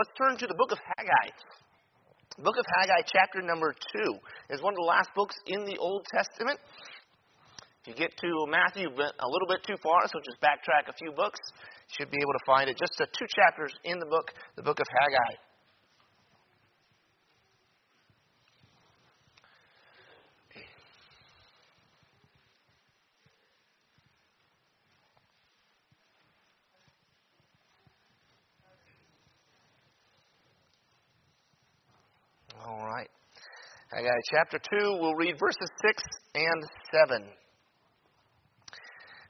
Let's turn to the book of Haggai. The book of Haggai, chapter number 2, is one of the last books in the Old Testament. If you get to Matthew, a little bit too far, so just backtrack a few books. You should be able to find it. Just two chapters in the book, the book of Haggai. All right. Haggai chapter 2, we'll read verses 6 and 7. It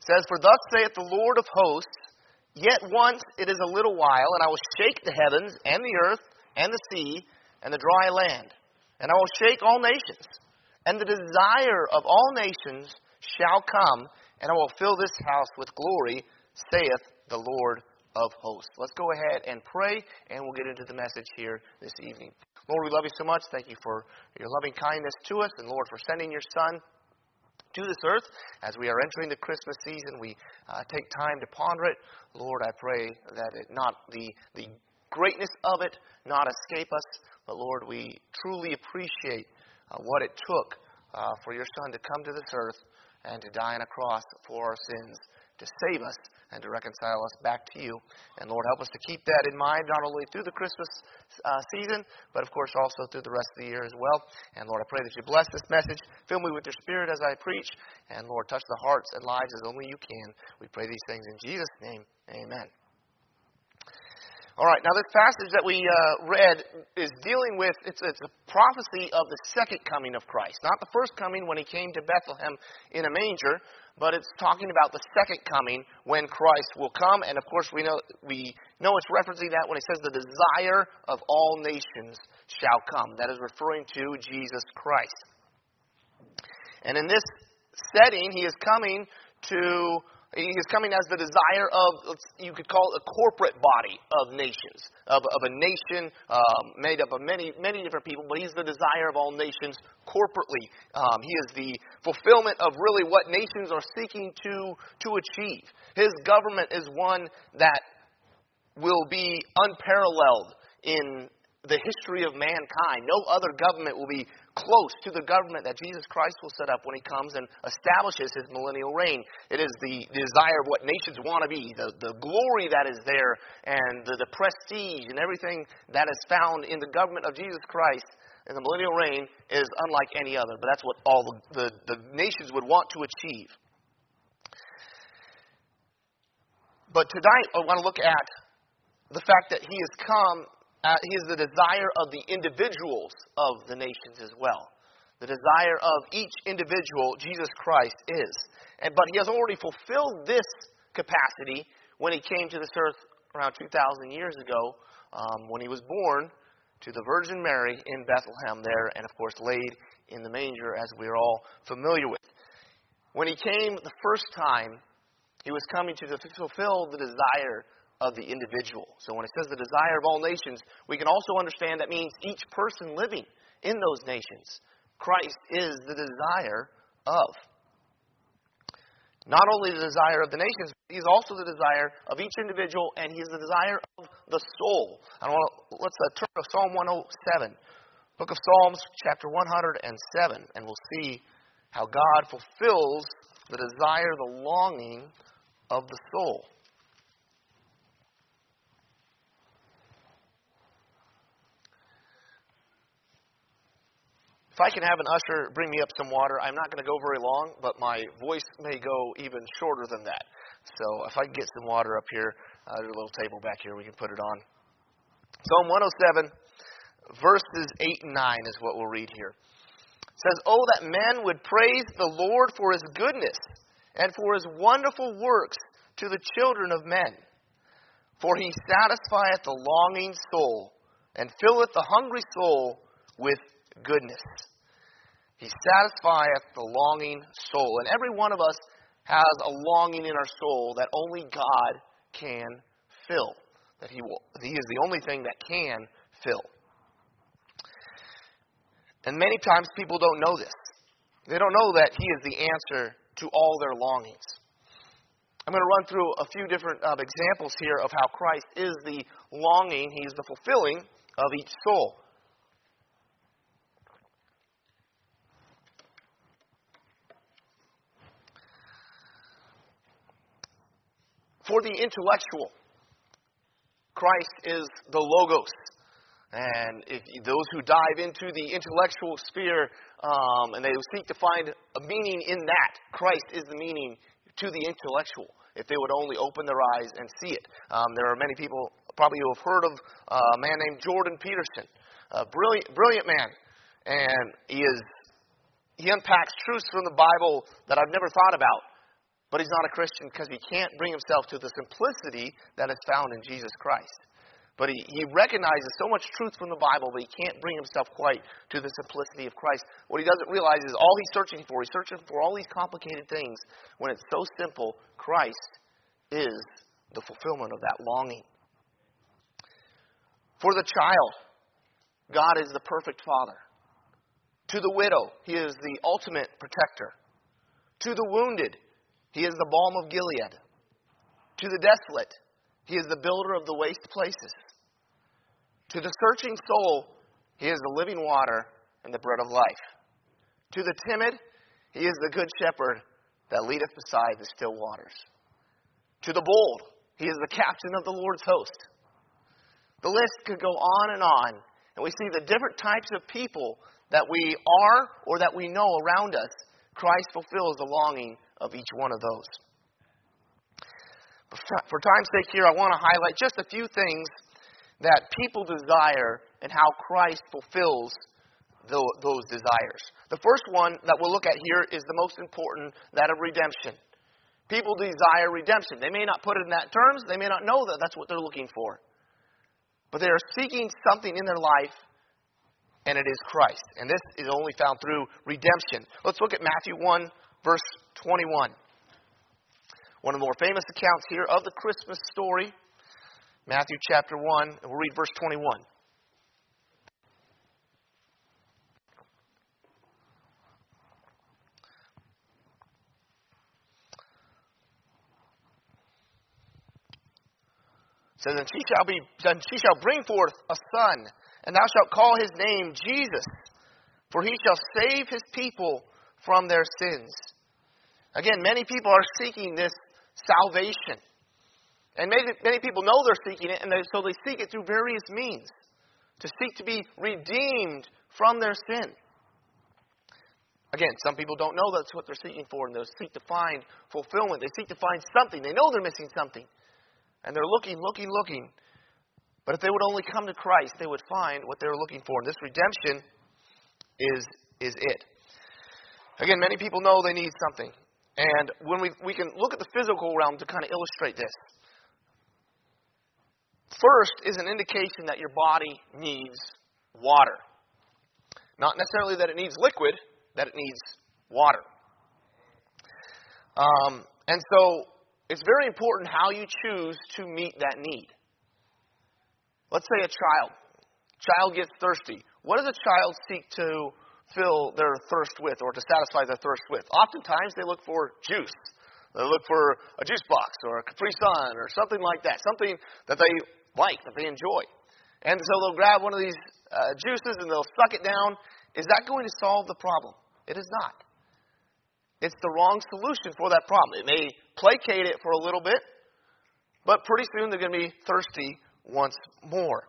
says, For thus saith the Lord of hosts, Yet once it is a little while, and I will shake the heavens, and the earth, and the sea, and the dry land. And I will shake all nations. And the desire of all nations shall come, and I will fill this house with glory, saith the Lord of hosts. Let's go ahead and pray, and we'll get into the message here this evening. Lord, we love you so much. Thank you for your loving kindness to us, and Lord, for sending your Son to this earth. As we are entering the Christmas season, we uh, take time to ponder it. Lord, I pray that it not the, the greatness of it not escape us, but Lord, we truly appreciate uh, what it took uh, for your Son to come to this earth and to die on a cross for our sins to save us and to reconcile us back to you. And Lord, help us to keep that in mind not only through the Christmas uh, season, but of course also through the rest of the year as well. And Lord, I pray that you bless this message. Fill me with your Spirit as I preach. And Lord, touch the hearts and lives as only you can. We pray these things in Jesus' name. Amen. All right, now this passage that we uh, read is dealing with, it's, it's, a prophecy of the second coming of Christ. Not the first coming when he came to Bethlehem in a manger, but it's talking about the second coming when Christ will come. And of course, we know, we know it's referencing that when it says the desire of all nations shall come. That is referring to Jesus Christ. And in this setting, he is coming to he is coming as the desire of, you could call it a corporate body of nations, of, of a nation um, made up of many, many different people, but he's the desire of all nations corporately. Um, he is the fulfillment of really what nations are seeking to, to achieve. His government is one that will be unparalleled in the history of mankind. No other government will be close to the government that Jesus Christ will set up when he comes and establishes his millennial reign. It is the desire of what nations want to be, the, the glory that is there, and the, the prestige and everything that is found in the government of Jesus Christ in the millennial reign is unlike any other. But that's what all the, the, the nations would want to achieve. But tonight, I want to look at the fact that he has come uh, he is the desire of the individuals of the nations as well. The desire of each individual, Jesus Christ is. And, but he has already fulfilled this capacity when he came to this earth around 2,000 years ago, um, when he was born to the Virgin Mary in Bethlehem there, and of course laid in the manger, as we are all familiar with. When he came the first time, he was coming to fulfill the desire of the individual. So when it says the desire of all nations, we can also understand that means each person living in those nations. Christ is the desire of. Not only the desire of the nations, he's also the desire of each individual, and he's the desire of the soul. I want to, let's uh, turn to Psalm 107, Book of Psalms, chapter 107, and we'll see how God fulfills the desire, the longing of the soul. If I can have an usher bring me up some water, I'm not going to go very long, but my voice may go even shorter than that. So if I can get some water up here, uh, there's a little table back here, we can put it on. Psalm 107, verses 8 and 9 is what we'll read here. It says, Oh, that men would praise the Lord for his goodness and for his wonderful works to the children of men. For he satisfieth the longing soul and filleth the hungry soul with goodness. He satisfieth the longing soul. And every one of us has a longing in our soul that only God can fill. That He will He is the only thing that can fill. And many times people don't know this. They don't know that He is the answer to all their longings. I'm going to run through a few different uh, examples here of how Christ is the longing, He's the fulfilling of each soul. For the intellectual, Christ is the Logos. And if those who dive into the intellectual sphere um, and they seek to find a meaning in that, Christ is the meaning to the intellectual. If they would only open their eyes and see it, um, there are many people probably who have heard of uh, a man named Jordan Peterson, a brilliant, brilliant man, and he is he unpacks truths from the Bible that I've never thought about. But he's not a Christian because he can't bring himself to the simplicity that is found in Jesus Christ. But he, he recognizes so much truth from the Bible, but he can't bring himself quite to the simplicity of Christ. What he doesn't realize is all he's searching for, he's searching for all these complicated things when it's so simple. Christ is the fulfillment of that longing. For the child, God is the perfect father. To the widow, he is the ultimate protector. To the wounded, he is the balm of Gilead. To the desolate, he is the builder of the waste places. To the searching soul, he is the living water and the bread of life. To the timid, he is the good shepherd that leadeth beside the still waters. To the bold, he is the captain of the Lord's host. The list could go on and on, and we see the different types of people that we are or that we know around us. Christ fulfills the longing of each one of those. For time's sake, here I want to highlight just a few things that people desire and how Christ fulfills those desires. The first one that we'll look at here is the most important that of redemption. People desire redemption. They may not put it in that terms, they may not know that that's what they're looking for. But they are seeking something in their life, and it is Christ. And this is only found through redemption. Let's look at Matthew 1, verse 21. One of the more famous accounts here of the Christmas story. Matthew chapter 1, and we'll read verse 21. It says, and she shall be, and she shall bring forth a son, and thou shalt call his name Jesus, for he shall save his people from their sins. Again, many people are seeking this salvation. And many, many people know they're seeking it, and they, so they seek it through various means to seek to be redeemed from their sin. Again, some people don't know that's what they're seeking for, and they seek to find fulfillment. They seek to find something. They know they're missing something. And they're looking, looking, looking. But if they would only come to Christ, they would find what they were looking for. And this redemption is, is it. Again, many people know they need something. And when we, we can look at the physical realm to kind of illustrate this. First is an indication that your body needs water. Not necessarily that it needs liquid, that it needs water. Um, and so it's very important how you choose to meet that need. Let's say a child. Child gets thirsty. What does a child seek to fill their thirst with or to satisfy their thirst with? Oftentimes they look for juice. They look for a juice box or a Capri Sun or something like that, something that they like, that they enjoy. And so they'll grab one of these uh, juices and they'll suck it down. Is that going to solve the problem? It is not. It's the wrong solution for that problem. It may placate it for a little bit, but pretty soon they're going to be thirsty once more.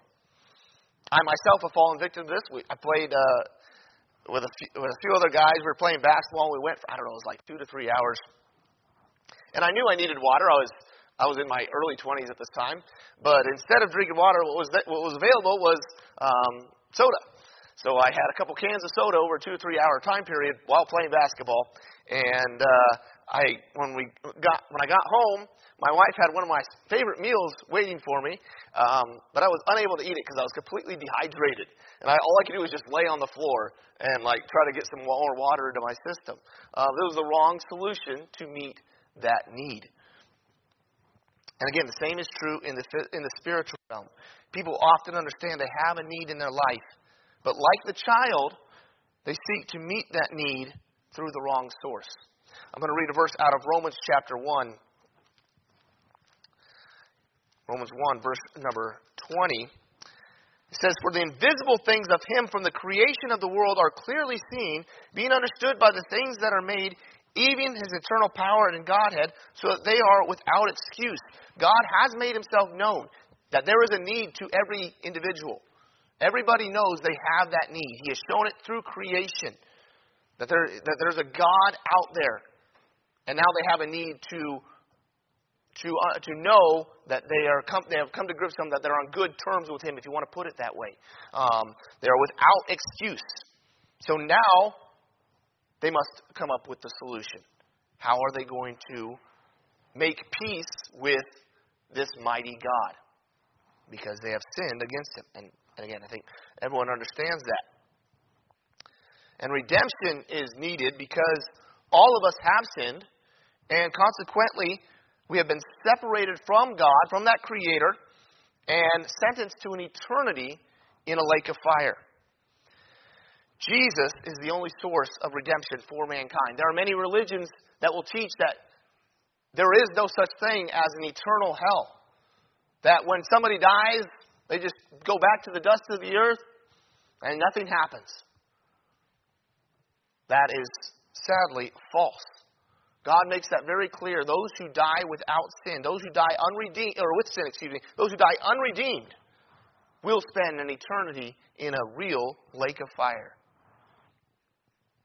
I myself have fallen victim to this. We, I played uh, with, a few, with a few other guys. We were playing basketball. We went for, I don't know, it was like two to three hours. And I knew I needed water. I was I was in my early 20s at this time. But instead of drinking water, what was, what was available was um, soda. So I had a couple cans of soda over a two or three hour time period while playing basketball. And uh, I, when we got when I got home, my wife had one of my favorite meals waiting for me, um, but I was unable to eat it because I was completely dehydrated. And I, all I could do was just lay on the floor and like try to get some more water into my system. Uh, it was the wrong solution to meet that need. And again, the same is true in the, in the spiritual realm. People often understand they have a need in their life, but like the child, they seek to meet that need through the wrong source. I'm going to read a verse out of Romans chapter 1, Romans 1, verse number 20. It says, For the invisible things of him from the creation of the world are clearly seen, being understood by the things that are made, even his eternal power and Godhead, so that they are without excuse. God has made himself known that there is a need to every individual. Everybody knows they have that need. He has shown it through creation that, there, that there's a God out there. And now they have a need to to, uh, to know that they, are come, they have come to grips with Him, that they're on good terms with Him, if you want to put it that way. Um, they are without excuse. So now they must come up with the solution. How are they going to make peace with this mighty God? Because they have sinned against Him. And, and again, I think everyone understands that. And redemption is needed because all of us have sinned, and consequently, we have been separated from God, from that Creator, and sentenced to an eternity in a lake of fire. Jesus is the only source of redemption for mankind. There are many religions that will teach that there is no such thing as an eternal hell. That when somebody dies, they just go back to the dust of the earth and nothing happens. That is sadly false. God makes that very clear. Those who die without sin, those who die unredeemed, or with sin, excuse me, those who die unredeemed, will spend an eternity in a real lake of fire.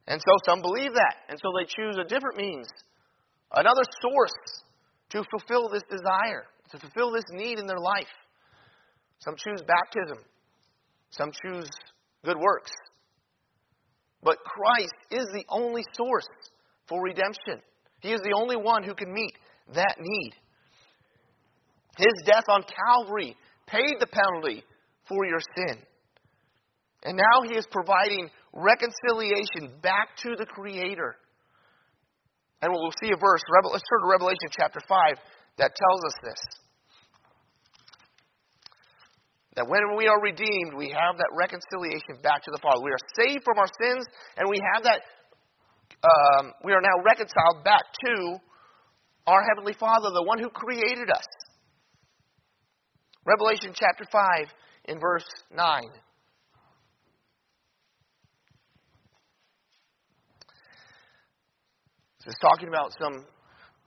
And so some believe that. And so they choose a different means, another source to fulfill this desire, to fulfill this need in their life. Some choose baptism, some choose good works. But Christ is the only source for redemption. He is the only one who can meet that need. His death on Calvary paid the penalty for your sin. And now he is providing reconciliation back to the Creator. And we'll see a verse, let's turn to Revelation chapter 5, that tells us this. That when we are redeemed, we have that reconciliation back to the Father. We are saved from our sins, and we have that um, we are now reconciled back to our Heavenly Father, the one who created us. Revelation chapter 5, in verse 9. This is talking about some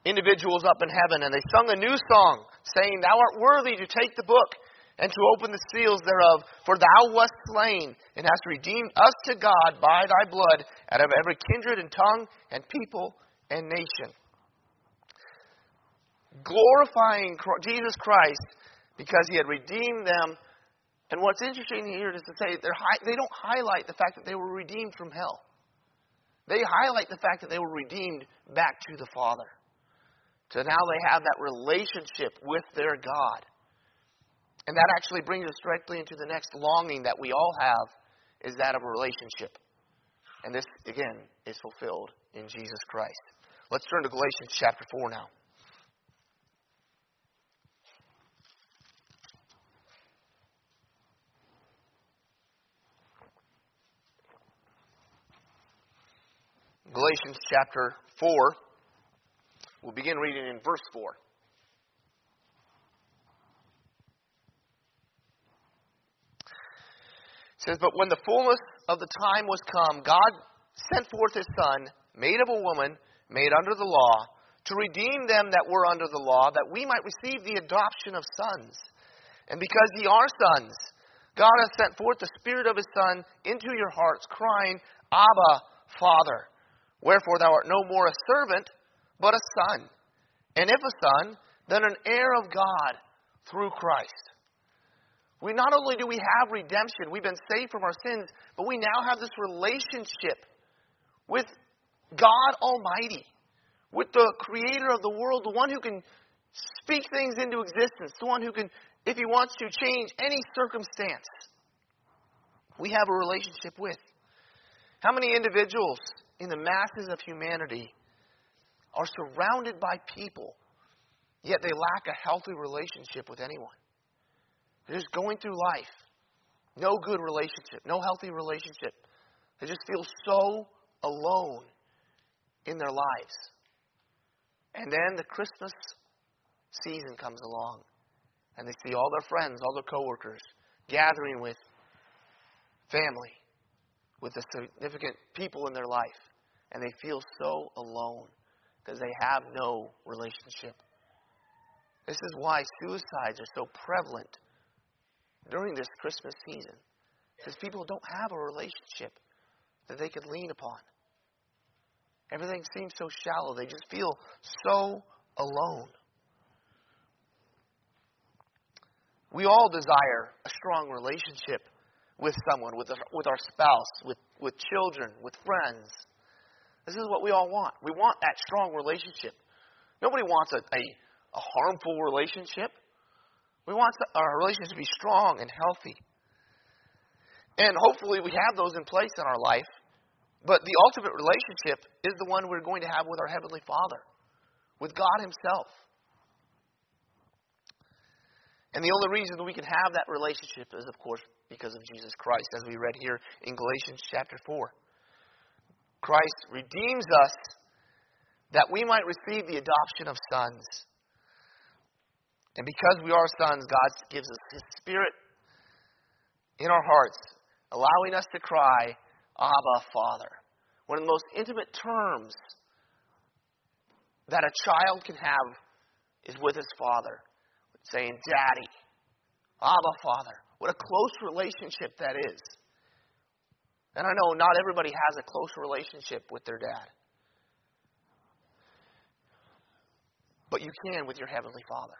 individuals up in heaven, and they sung a new song, saying, Thou art worthy to take the book and to open the seals thereof. For thou wast slain, and hast redeemed us to God by thy blood out of every kindred and tongue and people and nation. Glorifying Jesus Christ because he had redeemed them. And what's interesting here is to say they don't highlight the fact that they were redeemed from hell. They highlight the fact that they were redeemed back to the Father. So now they have that relationship with their God. And that actually brings us directly into the next longing that we all have is that of a relationship. And this, again, is fulfilled in Jesus Christ. Let's turn to Galatians chapter 4 now. Galatians chapter 4. We'll begin reading in verse 4. Says, But when the fullness of the time was come, God sent forth his Son, made of a woman, made under the law, to redeem them that were under the law, that we might receive the adoption of sons. And because ye are sons, God hath sent forth the Spirit of his Son into your hearts, crying, Abba, Father. Wherefore thou art no more a servant, but a son. And if a son, then an heir of God through Christ. We not only do we have redemption, we've been saved from our sins, but we now have this relationship with God Almighty, with the creator of the world, the one who can speak things into existence, the one who can, if he wants to, change any circumstance. We have a relationship with. How many individuals in the masses of humanity are surrounded by people, yet they lack a healthy relationship with anyone? They're just going through life. No good relationship, no healthy relationship. They just feel so alone in their lives. And then the Christmas season comes along. and they see all their friends, all their coworkers gathering with family, with the significant people in their life, and they feel so alone because they have no relationship. This is why suicides are so prevalent during this Christmas season. Because people don't have a relationship that they could lean upon. Everything seems so shallow. They just feel so alone. We all desire a strong relationship with someone, with, with our spouse, with, with children, with friends. This is what we all want. We want that strong relationship. Nobody wants a, a, a harmful relationship. We want our relationship to be strong and healthy. And hopefully we have those in place in our life. But the ultimate relationship is the one we're going to have with our Heavenly Father, with God Himself. And the only reason that we can have that relationship is, of course, because of Jesus Christ, as we read here in Galatians chapter 4. Christ redeems us that we might receive the adoption of sons. And because we are sons, God gives us His Spirit in our hearts allowing us to cry, Abba, Father. One of the most intimate terms that a child can have is with his father, saying, Daddy, Abba, Father. What a close relationship that is. And I know not everybody has a close relationship with their dad. But you can with your Heavenly Father.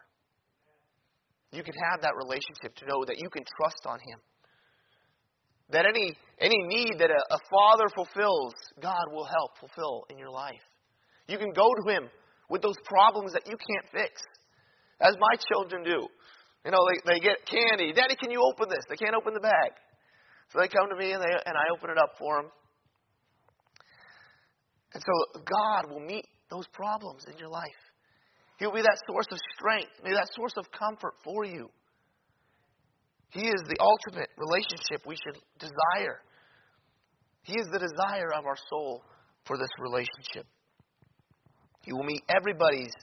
You can have that relationship to know that you can trust on Him. That any, any need that a, a father fulfills, God will help fulfill in your life. You can go to Him with those problems that you can't fix, as my children do. You know, they, they get candy. Daddy, can you open this? They can't open the bag. So they come to me and, they, and I open it up for them. And so God will meet those problems in your life. He'll be that source of strength, maybe that source of comfort for you. He is the ultimate relationship we should desire. He is the desire of our soul for this relationship. He will meet everybody's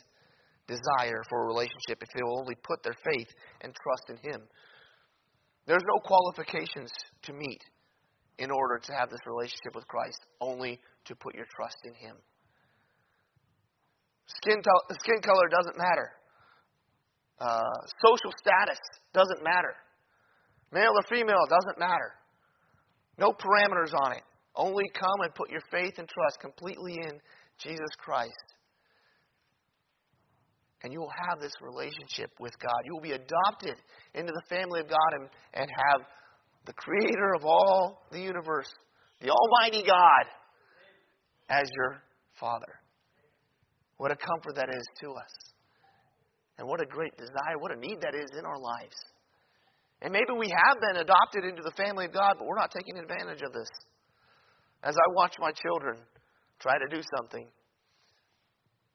desire for a relationship if they will only put their faith and trust in Him. There's no qualifications to meet in order to have this relationship with Christ, only to put your trust in Him. Skin, to- skin color doesn't matter. Uh, social status doesn't matter. Male or female, doesn't matter. No parameters on it. Only come and put your faith and trust completely in Jesus Christ. And you will have this relationship with God. You will be adopted into the family of God and, and have the creator of all the universe, the Almighty God, as your Father. What a comfort that is to us. And what a great desire, what a need that is in our lives. And maybe we have been adopted into the family of God, but we're not taking advantage of this. As I watch my children try to do something,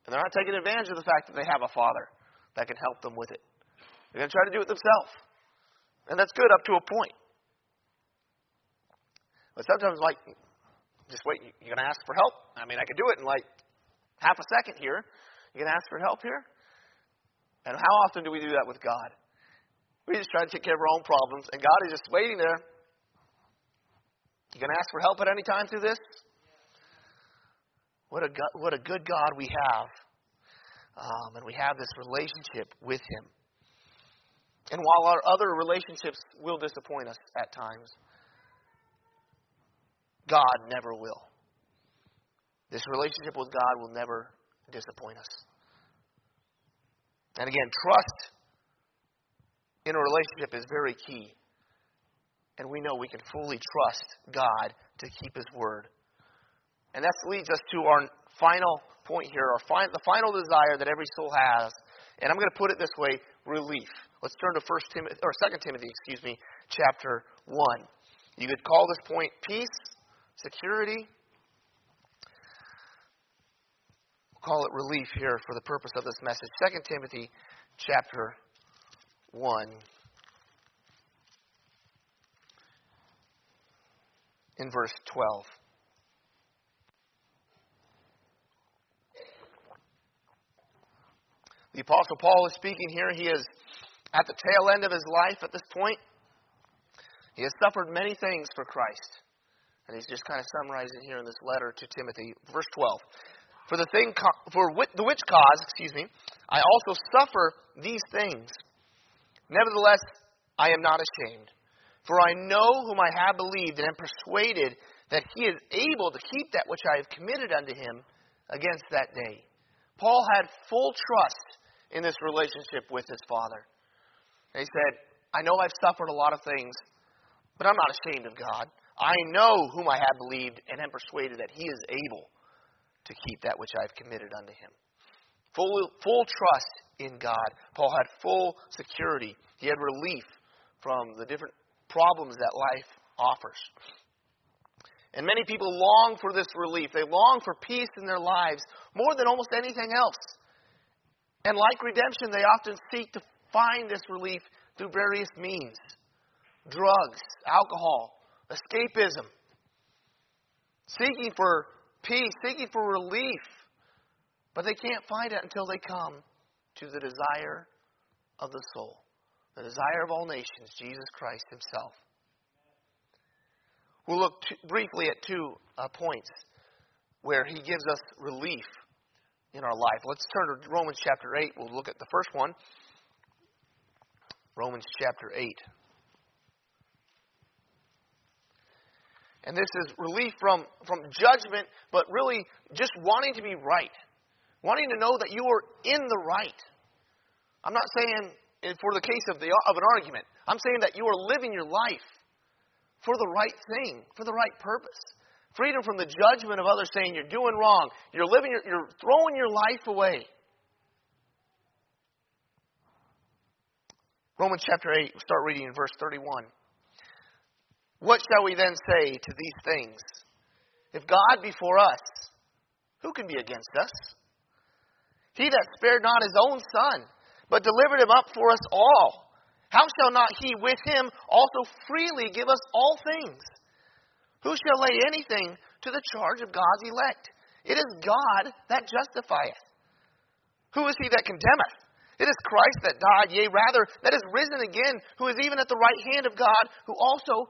and they're not taking advantage of the fact that they have a father that can help them with it. They're going to try to do it themselves. And that's good up to a point. But sometimes, like, just wait, you're going to ask for help? I mean, I could do it in like half a second here. You can ask for help here? And how often do we do that with God? We just try to take care of our own problems, and God is just waiting there. You can ask for help at any time through this? What a, what a good God we have. Um, and we have this relationship with Him. And while our other relationships will disappoint us at times, God never will. This relationship with God will never disappoint us. And again, trust in a relationship is very key. And we know we can fully trust God to keep His word. And that leads us to our final point here, our fi- the final desire that every soul has. And I'm going to put it this way relief. Let's turn to First Timothy, or 2 Timothy, excuse me, chapter 1. You could call this point peace, security. We'll call it relief here for the purpose of this message. 2 Timothy chapter 1. In verse 12. The Apostle Paul is speaking here. He is at the tail end of his life at this point. He has suffered many things for Christ. And he's just kind of summarizing here in this letter to Timothy, verse 12. For the thing for the which cause, excuse me, I also suffer these things. Nevertheless, I am not ashamed, for I know whom I have believed and am persuaded that he is able to keep that which I have committed unto him against that day. Paul had full trust in this relationship with his father. he said, I know I've suffered a lot of things, but I'm not ashamed of God. I know whom I have believed and am persuaded that he is able to keep that which I have committed unto him. Full, full trust in God. Paul had full security. He had relief from the different problems that life offers. And many people long for this relief. They long for peace in their lives more than almost anything else. And like redemption, they often seek to find this relief through various means drugs, alcohol, escapism, seeking for peace, seeking for relief. But they can't find it until they come to the desire of the soul, the desire of all nations, Jesus Christ Himself. We'll look t- briefly at two uh, points where He gives us relief in our life. Let's turn to Romans chapter 8. We'll look at the first one. Romans chapter 8. And this is relief from, from judgment, but really just wanting to be right. Wanting to know that you are in the right. I'm not saying for the case of, the, of an argument. I'm saying that you are living your life for the right thing, for the right purpose. Freedom from the judgment of others saying you're doing wrong. You're living your, you're throwing your life away. Romans chapter 8, we'll start reading in verse 31. What shall we then say to these things? If God be for us, who can be against us? He that spared not his own son, but delivered him up for us all, how shall not he with him also freely give us all things? Who shall lay anything to the charge of God's elect? It is God that justifieth. Who is he that condemneth? It is Christ that died, yea, rather, that is risen again, who is even at the right hand of God, who also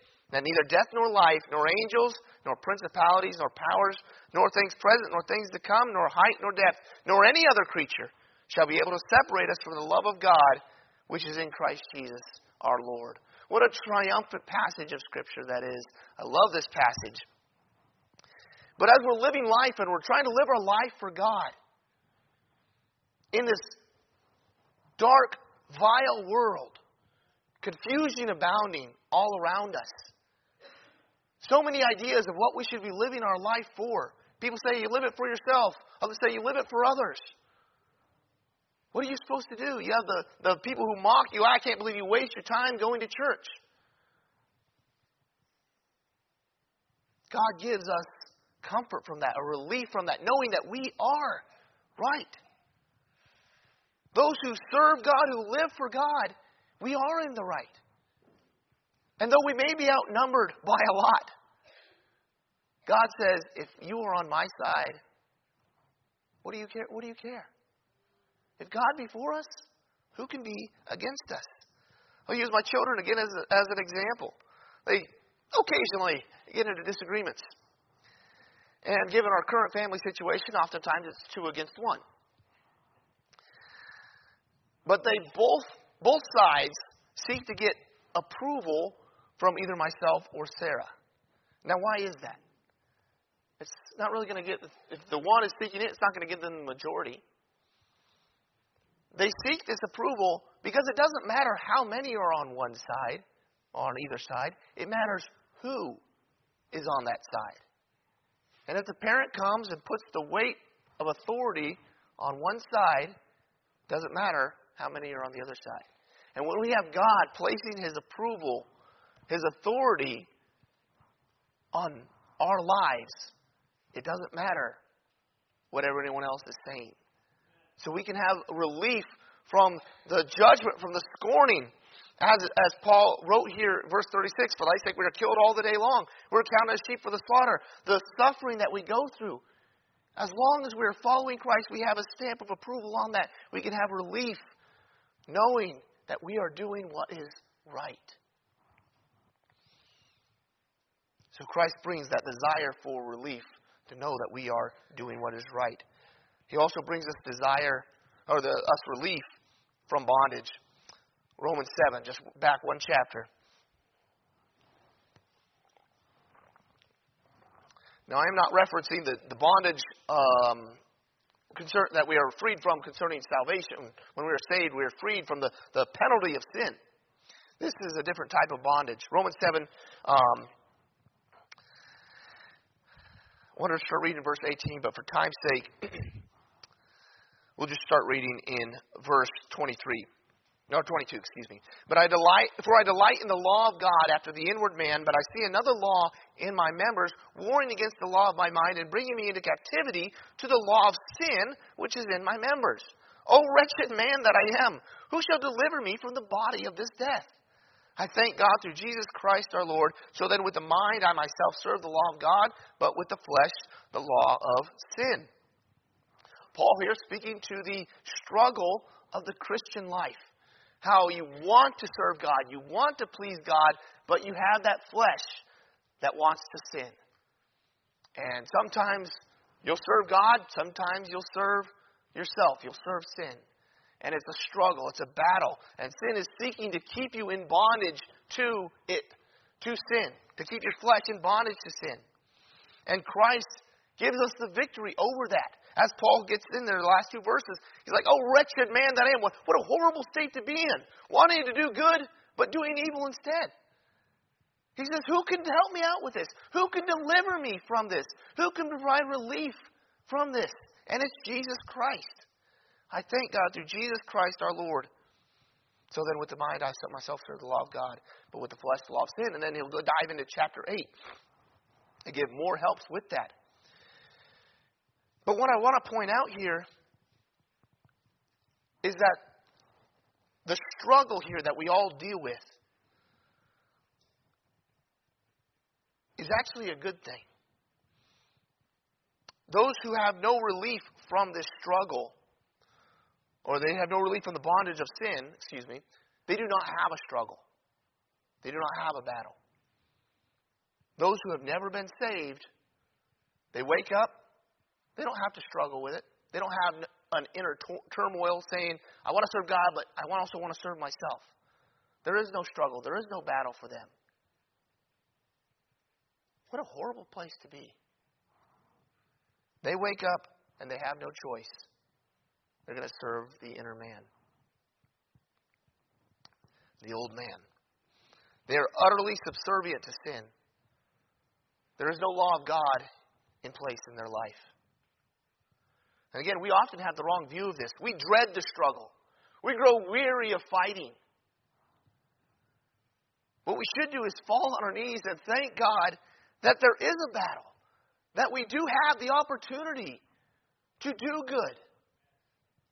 that neither death nor life, nor angels, nor principalities, nor powers, nor things present, nor things to come, nor height, nor depth, nor any other creature shall be able to separate us from the love of God which is in Christ Jesus our Lord. What a triumphant passage of Scripture that is. I love this passage. But as we're living life and we're trying to live our life for God, in this dark, vile world, confusion abounding all around us, so many ideas of what we should be living our life for. People say you live it for yourself. Others say you live it for others. What are you supposed to do? You have the, the people who mock you. I can't believe you waste your time going to church. God gives us comfort from that, a relief from that, knowing that we are right. Those who serve God, who live for God, we are in the right. And though we may be outnumbered by a lot, God says, if you are on my side, what do you care? What do you care? If God be for us, who can be against us? I'll use my children again as, a, as an example. They occasionally get into disagreements. And given our current family situation, oftentimes it's two against one. But they both both sides seek to get approval from either myself or Sarah. Now, why is that? It's not really going to get, if the one is seeking it, it's not going to give them the majority. They seek this approval because it doesn't matter how many are on one side, on either side. It matters who is on that side. And if the parent comes and puts the weight of authority on one side, doesn't matter how many are on the other side. And when we have God placing His approval his authority on our lives, it doesn't matter what anyone else is saying. So we can have relief from the judgment, from the scorning. As, as Paul wrote here, verse 36, for thy sake we are killed all the day long. We're counted as sheep for the slaughter. The suffering that we go through, as long as we are following Christ, we have a stamp of approval on that. We can have relief knowing that we are doing what is right. So Christ brings that desire for relief to know that we are doing what is right. He also brings us desire or the, us relief from bondage. Romans 7, just back one chapter. Now, I am not referencing the, the bondage um, concern, that we are freed from concerning salvation. When we are saved, we are freed from the, the penalty of sin. This is a different type of bondage. Romans 7, um, I want to start reading verse 18, but for time's sake, we'll just start reading in verse 23. No, 22, excuse me. But I delight, for I delight in the law of God after the inward man, but I see another law in my members, warring against the law of my mind and bringing me into captivity to the law of sin which is in my members. O wretched man that I am, who shall deliver me from the body of this death? I thank God through Jesus Christ our Lord, so that with the mind I myself serve the law of God, but with the flesh the law of sin. Paul here speaking to the struggle of the Christian life. How you want to serve God, you want to please God, but you have that flesh that wants to sin. And sometimes you'll serve God, sometimes you'll serve yourself, you'll serve sin and it's a struggle, it's a battle. And sin is seeking to keep you in bondage to it, to sin, to keep your flesh in bondage to sin. And Christ gives us the victory over that. As Paul gets in there, the last two verses, he's like, Oh, wretched man that I am. What a horrible state to be in. Wanting to do good, but doing evil instead. He says, Who can help me out with this? Who can deliver me from this? Who can provide relief from this? And it's Jesus Christ. I thank God through Jesus Christ our Lord. So then, with the mind, I set myself to the law of God, but with the flesh, the law of sin. And then he'll go dive into chapter 8 and give more helps with that. But what I want to point out here is that the struggle here that we all deal with is actually a good thing. Those who have no relief from this struggle or they have no relief from the bondage of sin, excuse me, they do not have a struggle. They do not have a battle. Those who have never been saved, they wake up, they don't have to struggle with it. They don't have an inner turmoil saying, I want to serve God, but I also want to serve myself. There is no struggle, there is no battle for them. What a horrible place to be. They wake up and they have no choice. They're going to serve the inner man, the old man. They are utterly subservient to sin. There is no law of God in place in their life. And again, we often have the wrong view of this. We dread the struggle, we grow weary of fighting. What we should do is fall on our knees and thank God that there is a battle, that we do have the opportunity to do good,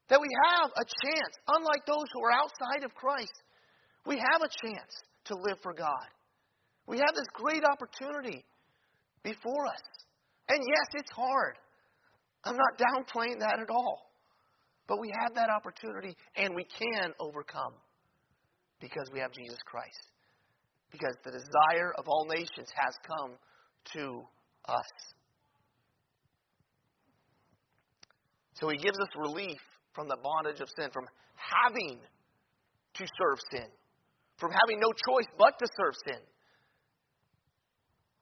that we have a chance, unlike those who are outside of Christ, we have a chance to live for God. We have this great opportunity before us. And yes, it's hard. I'm not downplaying that at all. But we have that opportunity and we can overcome because we have Jesus Christ. Because the desire of all nations has come to us. So he gives us relief from the bondage of sin, from having to serve sin, from having no choice but to serve sin.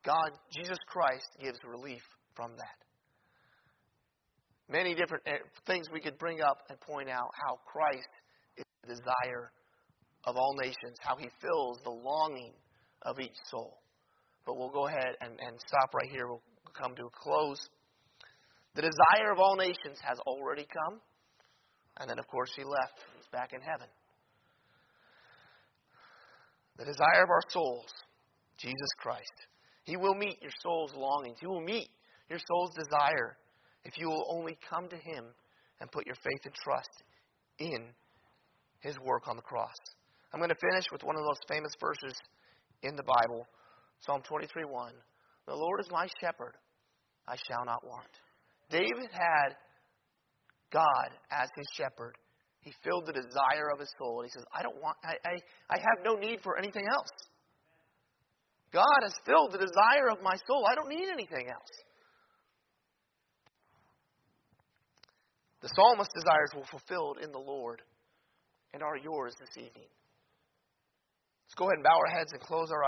God, Jesus Christ, gives relief from that. Many different eh, things we could bring up and point out how Christ is the desire of all nations, how he fills the longing of each soul. But we'll go ahead and, and stop right here. We'll come to a close. The desire of all nations has already come. And then, of course, he left. He's back in heaven. The desire of our souls, Jesus Christ. He will meet your soul's longings. He will meet your soul's desire if you will only come to Him and put your faith and trust in His work on the cross. I'm going to finish with one of those famous verses in the Bible Psalm 23 1. The Lord is my shepherd, I shall not want. David had God as his shepherd. He filled the desire of his soul. And he says, I don't want I, I, I have no need for anything else. God has filled the desire of my soul. I don't need anything else. The psalmist's desires were fulfilled in the Lord and are yours this evening. Let's go ahead and bow our heads and close our eyes.